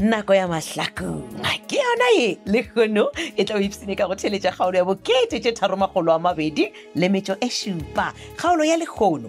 nako ya mahlakong ke yona ye le kgono e tla o ipsene ka go theletša kgaolo ya bokete tše tharomagolo a mabedi le metšo e šupa kgaolo ya lekgono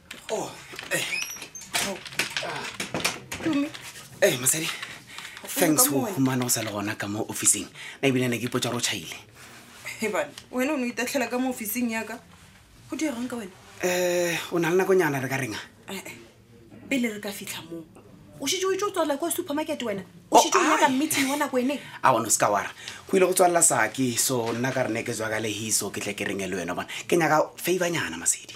Oh, eh. Oh. Ah. Tumi. Eh, mosadi. Thanks for humana o sa le gona ka mo officing. Na ebile ne ke ipotsa go chaile. He bana, wena o ne itatlhela ka mo officing ya ka. Go di reng ka wena? Eh, o na le nako nyana re ka renga. Eh, eh. Pele re ka fitlha mo. O shitse o itse o tswala kwa supermarket wena. O shitse o nyaka meeting wa nako ene. A wona ska wara. Go ile go tswalla saki so nna ka rene ke tswa ka lehiso ke tle ke renge le wena bona. Ke nyaka favor nyana masedi.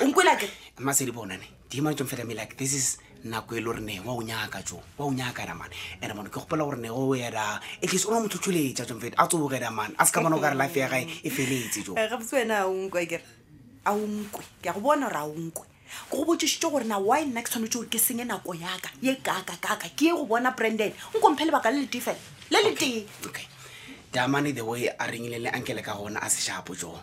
o nkwela ke masedi bonane dima tšong fela me like this is nako e le gore ne wa o nyaka tso wa o nyaka era mane ene mane ke gopola gore ne o era e tlese o ne motlhotlholetsa tso fete a tsoboge era mane a se ka bona o ka re life ya gae e feletse tso eh, gabotse wena a onkwe kere a onkwe ke ya go bona gore a onkwe ko go botsesitse gore na wy nna ke tshwanetse gore ke senye nako yaka ye kaka kaka ke ye go bona branden nkomphe lebaka le letee fela le letee okay damane the way a rengile le ankele ka gona a seshapo joo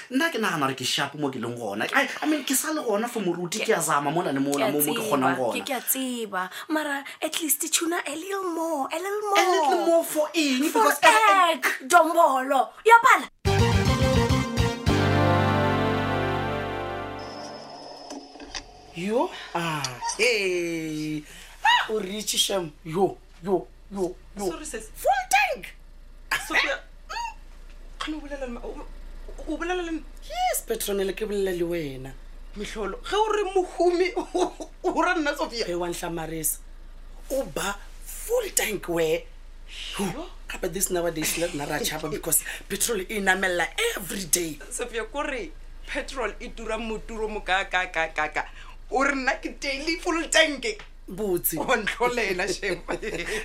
nna ke nagana gore ke shapo mo ke leng gona I, I mean, ke sa le gona for moruti ke a zama mona le mona mo mo ke kgonang gona ke a tseba mara at least tuna a little more a little more, a little more for eng for because, eh, egg dombolo ya pala yo ah, hey. ah, o reach sham yo yo yo yo Sorry, sis. full tank Sophia, o no bolela le ma- o- o bolela le m- yes petronele ke bolela le wena mehlolo ge o re mohumi o ra nna sofia ge wa nhlamarisa o ba full tank where Yo. gape this nowadays le rena ra tšhaba because petrol e namelela every day sofia ko re petrol e tura moturo mo kakakakaka o re nna ke daily full tanke botse o ntlholela shem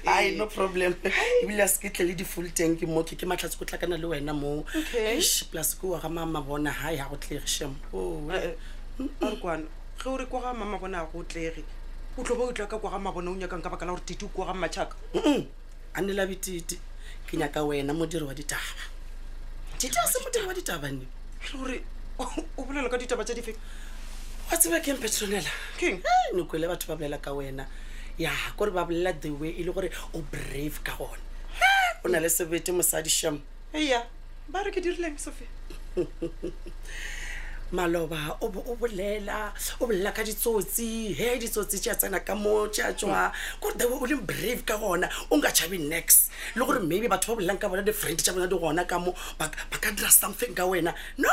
ai no problem ebile a se ke tle le di-full tank mo ke ke matlhatse ko tlakana le wena moo Okay. Eish, plus ke wa ga mama bona hai ga go tlege shem Oh, Eh, eh, a re kwana ge o re kwa ga mama bona a go tlege o tlo ba o tla ka kwa ga mabona o nyakang ka baka la gore tite o kwa ga mmatšhaka a nela bititi ke nyaka wena modiri wa ditaba titi a se modiri wa ditaba ne le gore o bolela ka ditaba tse dife wa tseba keng petronela keng ne kwele batho ba bolela ka wena ya kore ba bolela the way e le gore o brave ka gona o na le sebete mosadi sham eya ba re ke dirileng sofi maloba o bo o bolela o bolela ka ditsotsi he ditsotsi tša tsena ka mo tša tswa kore the way o leng brave ka gona o nka tšhabe next le gore maybe batho ba bolelang ka bona di-friend tša bona di gona ka mo ba ka- ba ka dira something ka wena no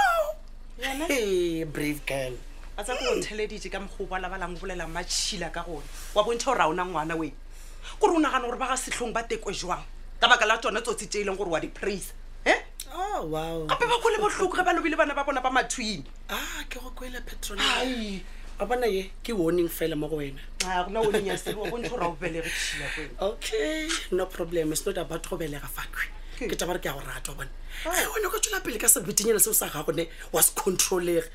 Yena? Hey, brave girl a tsa ko o theleditše ka mokgwa o balabalang o bolela matšhila ka gona wa bontšha gore ga ona ngwana wena gore o nagana gore ba ga setlhong ba tekwe jwang ka baka la tsone tsotsi tse e leng gore wa di-praise eh? oh, gape ba kgole botlhoko ge ba lobile bana ba bona ba mathwini ah, ke go kwele petrol a bona ye ke warning fela mo go wena ah, okay no problem it's not about go belega fakwe ke taba re ke ya go ratwa bone one ka tswela pele ka sebetinyana seo sa gago ne wa se controlege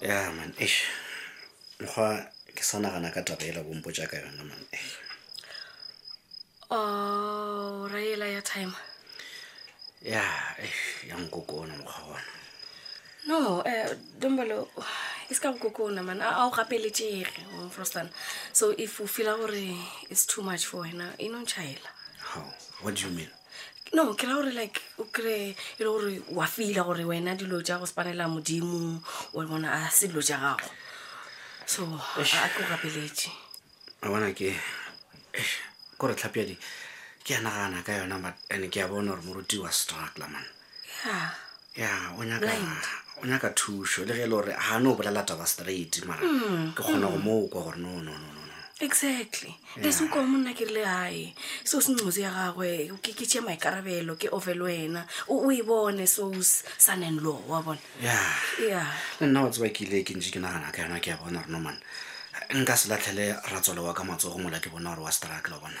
ya man e mokgwa ke sa nagana ka taba ela bompo jaaka yona man e oh, ra ela ya time ya e ya nkokona mokgwa ona no um eh, dombolo e se ka go kokona man a o gapeletšege oh, frostan so if o feela gore it's too much for wena e no ntšhaela how what do you mean no ke ra gore like o kry-e e le gore wa fila gore wena dilo ja go sepanela modimo wa bona a se dilo ja gago so a tlo gapeletše a bona ke kore tlhapjadi ke a nagana ka yona but and ke a bona gore moruti wa struggla man ya o nyaka thušo le ge e le gore ga ne o bolela taba straight mara mm, ke kgona go mm. moo kwa gore no no no exactly leso kwa monna ke rile gae seo se ncosi ya gagwe ke tšea maikarabelo ke ofele wena o e bone sos saneng lo wa bone ya le nna wa tseba ke ile ke ntse ke nagana ka yona ke ya bona gore nomane nka se latlhele ratsole wa ka matsogo mola ke bona gore wa struggle bona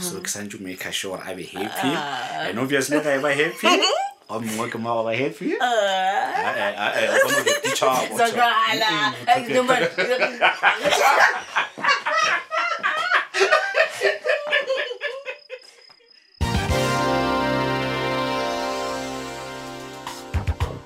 so ke santse make sure a be happy ah. and obviously ga e ba happy o mongwe ke mago ba happy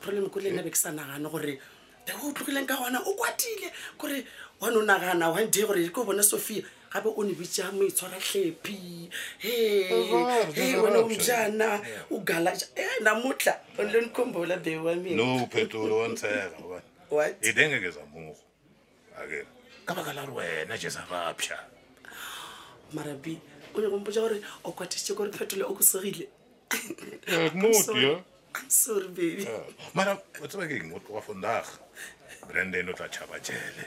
problem ko le nna be ke sa nagane gore te o tlogileng ka gona o kwatile kore wa no nagana one day gore ko bone sophia gape o ne bitsa mo itshwara tlhephi he wena o jana o gala e na motla o le nkombola be wa me no phetogo wa ntshega e denge ke za mogo ka baka la re wena jesa gapša marabi o nyako mpotsa gore o kwatise gore phetola o kosegile eh, sorry baby eh, mara o tseba keng o tloga fondaga branden o tla tšhaba jele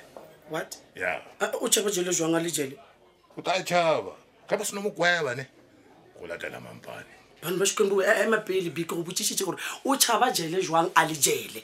what ya eh, o tšhaba jele jwang a le jele o tla tšhaba ka ba seno mo kweba ne go latela mampane bantu ba xikwembu ema pele bike go botsišitše gore o tšhaba jele jwang a le jele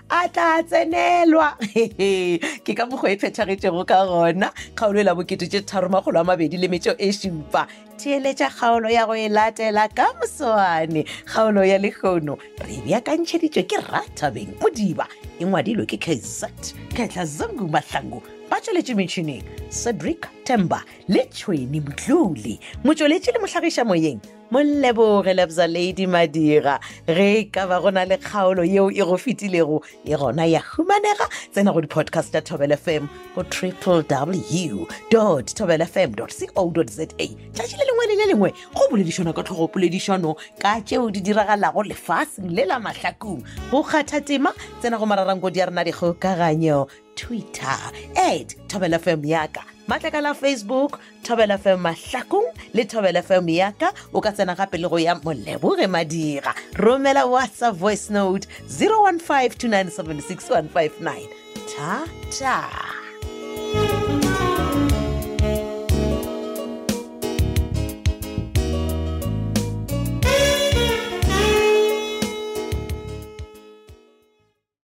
a tla tsenelwa ke ka mokgwa e phethagetšego ka gona kgaolo e la bokete tše tharomagolo a mabedi le metšo e šupa theeletša kgaolo ya go e latela ka moswane kgaolo ya lekgono re beakantšheditšwe ke rathabeng modiba e ngwadilwe ke kz ketla zangu mahlangu ba tsweletše metšhineng cedric temba le tšhweni motlole motsweletše le mohlagiša moyeng molleboge lebza lady madira ge e ka ba go na le kgaolo yeo e go fetilego e gona ya humanega tsena go di-podcast ya tobel fm go triple w tobel fm co za tšatši le lengwe le le lengwe go boledišana ka tlhogo poledišano ka tšeo di diragalago lefaseng le la mahlakong go kgatha tema tsena go mararangkodi ya rena dikgokaganyo twitter at thobela fm yaka matlaka la facebook thobela fm mahlakong le thobela fm yaka o ka tsena gape le go ya moleboge madira romela whatsapp voice note 015 2976159 ta ta